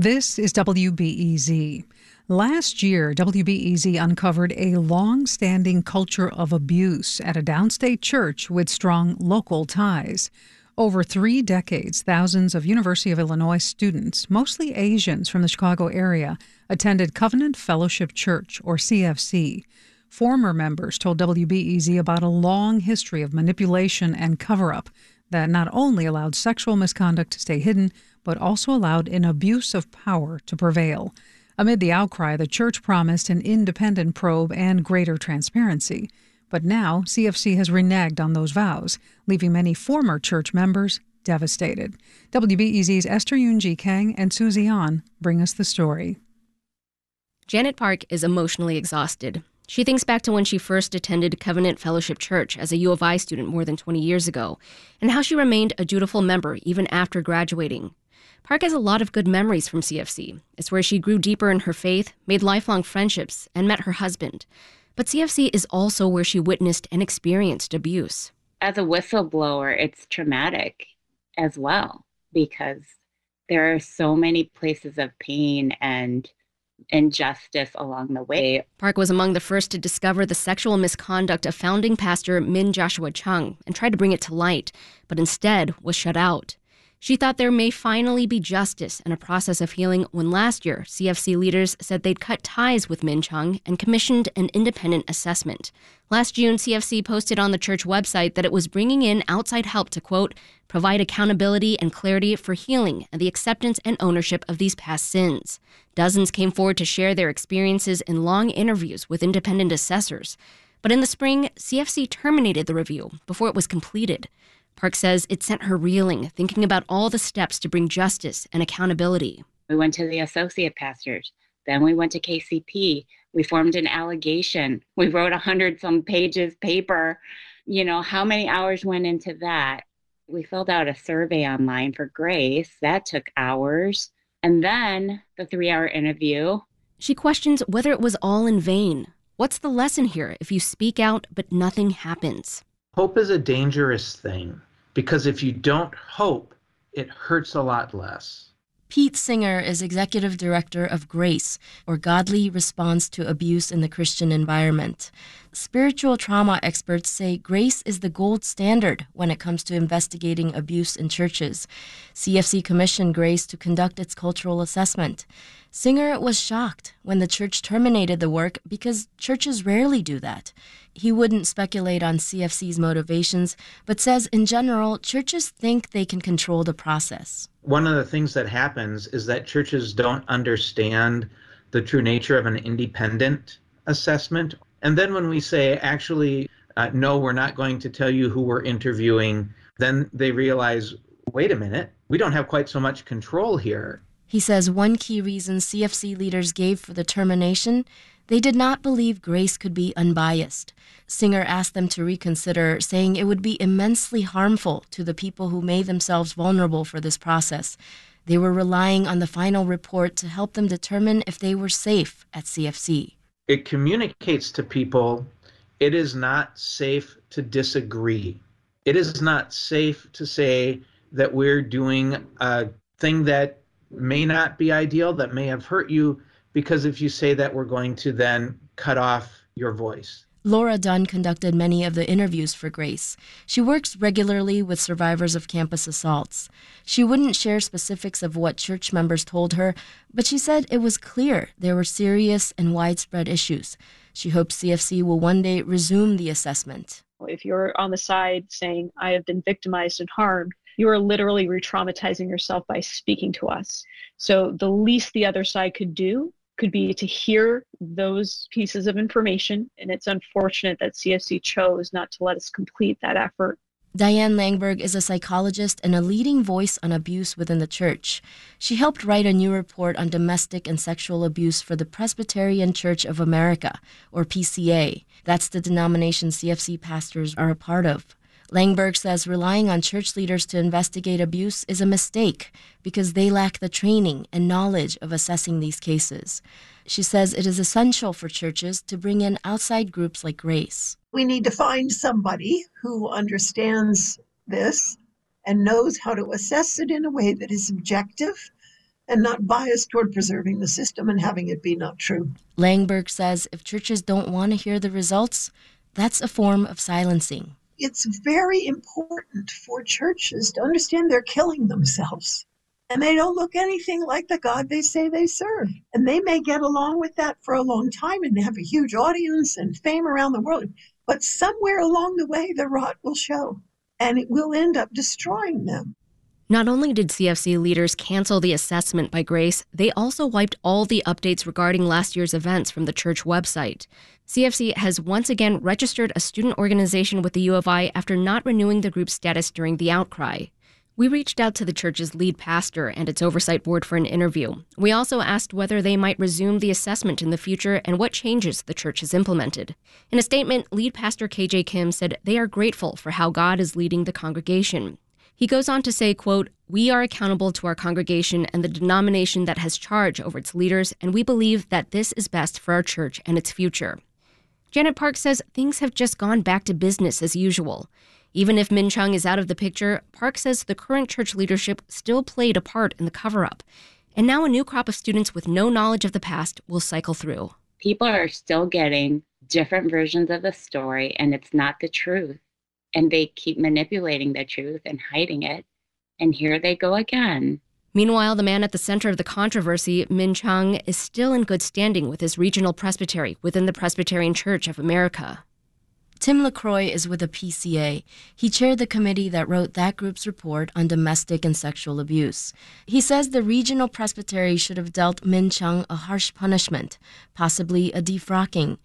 This is WBEZ. Last year, WBEZ uncovered a long standing culture of abuse at a downstate church with strong local ties. Over three decades, thousands of University of Illinois students, mostly Asians from the Chicago area, attended Covenant Fellowship Church, or CFC. Former members told WBEZ about a long history of manipulation and cover up that not only allowed sexual misconduct to stay hidden, but also allowed an abuse of power to prevail. Amid the outcry, the church promised an independent probe and greater transparency. But now, CFC has reneged on those vows, leaving many former church members devastated. WBEZ's Esther Yoon-Ji Kang and Susie An bring us the story. Janet Park is emotionally exhausted. She thinks back to when she first attended Covenant Fellowship Church as a U of I student more than 20 years ago, and how she remained a dutiful member even after graduating. Park has a lot of good memories from CFC. It's where she grew deeper in her faith, made lifelong friendships, and met her husband. But CFC is also where she witnessed and experienced abuse. As a whistleblower, it's traumatic as well because there are so many places of pain and injustice along the way. Park was among the first to discover the sexual misconduct of founding pastor Min Joshua Chung and tried to bring it to light, but instead was shut out. She thought there may finally be justice and a process of healing when last year CFC leaders said they'd cut ties with Min Chung and commissioned an independent assessment. Last June, CFC posted on the church website that it was bringing in outside help to, quote, provide accountability and clarity for healing and the acceptance and ownership of these past sins. Dozens came forward to share their experiences in long interviews with independent assessors. But in the spring, CFC terminated the review before it was completed. Park says it sent her reeling, thinking about all the steps to bring justice and accountability. We went to the associate pastors. Then we went to KCP. We formed an allegation. We wrote a hundred some pages paper. You know, how many hours went into that? We filled out a survey online for Grace. That took hours. And then the three hour interview. She questions whether it was all in vain. What's the lesson here if you speak out but nothing happens? Hope is a dangerous thing because if you don't hope, it hurts a lot less. Pete Singer is executive director of GRACE, or Godly Response to Abuse in the Christian Environment. Spiritual trauma experts say GRACE is the gold standard when it comes to investigating abuse in churches. CFC commissioned GRACE to conduct its cultural assessment. Singer was shocked when the church terminated the work because churches rarely do that. He wouldn't speculate on CFC's motivations, but says in general, churches think they can control the process. One of the things that happens is that churches don't understand the true nature of an independent assessment. And then when we say, actually, uh, no, we're not going to tell you who we're interviewing, then they realize, wait a minute, we don't have quite so much control here. He says one key reason CFC leaders gave for the termination they did not believe Grace could be unbiased. Singer asked them to reconsider, saying it would be immensely harmful to the people who made themselves vulnerable for this process. They were relying on the final report to help them determine if they were safe at CFC. It communicates to people it is not safe to disagree. It is not safe to say that we're doing a thing that may not be ideal, that may have hurt you, because if you say that, we're going to then cut off your voice. Laura Dunn conducted many of the interviews for Grace. She works regularly with survivors of campus assaults. She wouldn't share specifics of what church members told her, but she said it was clear there were serious and widespread issues. She hopes CFC will one day resume the assessment. If you're on the side saying, I have been victimized and harmed, you are literally re traumatizing yourself by speaking to us. So the least the other side could do could be to hear those pieces of information. And it's unfortunate that CFC chose not to let us complete that effort. Diane Langberg is a psychologist and a leading voice on abuse within the church. She helped write a new report on domestic and sexual abuse for the Presbyterian Church of America, or PCA. That's the denomination CFC pastors are a part of. Langberg says relying on church leaders to investigate abuse is a mistake because they lack the training and knowledge of assessing these cases. She says it is essential for churches to bring in outside groups like Grace. We need to find somebody who understands this and knows how to assess it in a way that is objective and not biased toward preserving the system and having it be not true. Langberg says if churches don't want to hear the results, that's a form of silencing. It's very important for churches to understand they're killing themselves. And they don't look anything like the God they say they serve. And they may get along with that for a long time and have a huge audience and fame around the world. But somewhere along the way, the rot will show and it will end up destroying them. Not only did CFC leaders cancel the assessment by Grace, they also wiped all the updates regarding last year's events from the church website. CFC has once again registered a student organization with the U of I after not renewing the group's status during the outcry. We reached out to the church's lead pastor and its oversight board for an interview. We also asked whether they might resume the assessment in the future and what changes the church has implemented. In a statement, lead pastor KJ Kim said they are grateful for how God is leading the congregation. He goes on to say, quote, "We are accountable to our congregation and the denomination that has charge over its leaders, and we believe that this is best for our church and its future." Janet Park says things have just gone back to business as usual. Even if Min Chung is out of the picture, Park says the current church leadership still played a part in the cover up. And now a new crop of students with no knowledge of the past will cycle through. People are still getting different versions of the story, and it's not the truth and they keep manipulating the truth and hiding it. And here they go again. Meanwhile, the man at the center of the controversy, Min Chung, is still in good standing with his regional presbytery within the Presbyterian Church of America. Tim LaCroix is with the PCA. He chaired the committee that wrote that group's report on domestic and sexual abuse. He says the regional presbytery should have dealt Min Chung a harsh punishment, possibly a defrocking.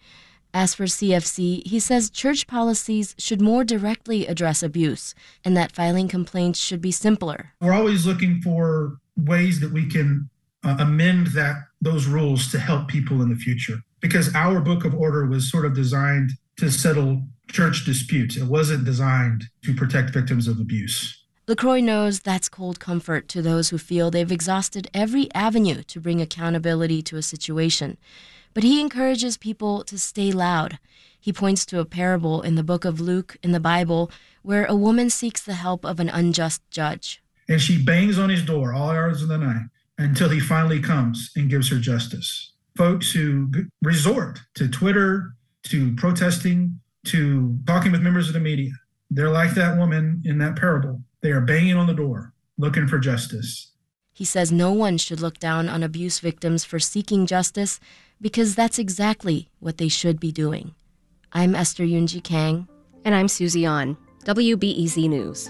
As for CFC, he says church policies should more directly address abuse and that filing complaints should be simpler. We're always looking for ways that we can uh, amend that those rules to help people in the future because our book of order was sort of designed to settle church disputes. It wasn't designed to protect victims of abuse. LaCroix knows that's cold comfort to those who feel they've exhausted every avenue to bring accountability to a situation. But he encourages people to stay loud. He points to a parable in the book of Luke in the Bible where a woman seeks the help of an unjust judge. And she bangs on his door all hours of the night until he finally comes and gives her justice. Folks who resort to Twitter, to protesting, to talking with members of the media, they're like that woman in that parable. They are banging on the door looking for justice. He says no one should look down on abuse victims for seeking justice because that's exactly what they should be doing. I'm Esther Yoon-Ji Kang. And I'm Susie An, WBEZ News.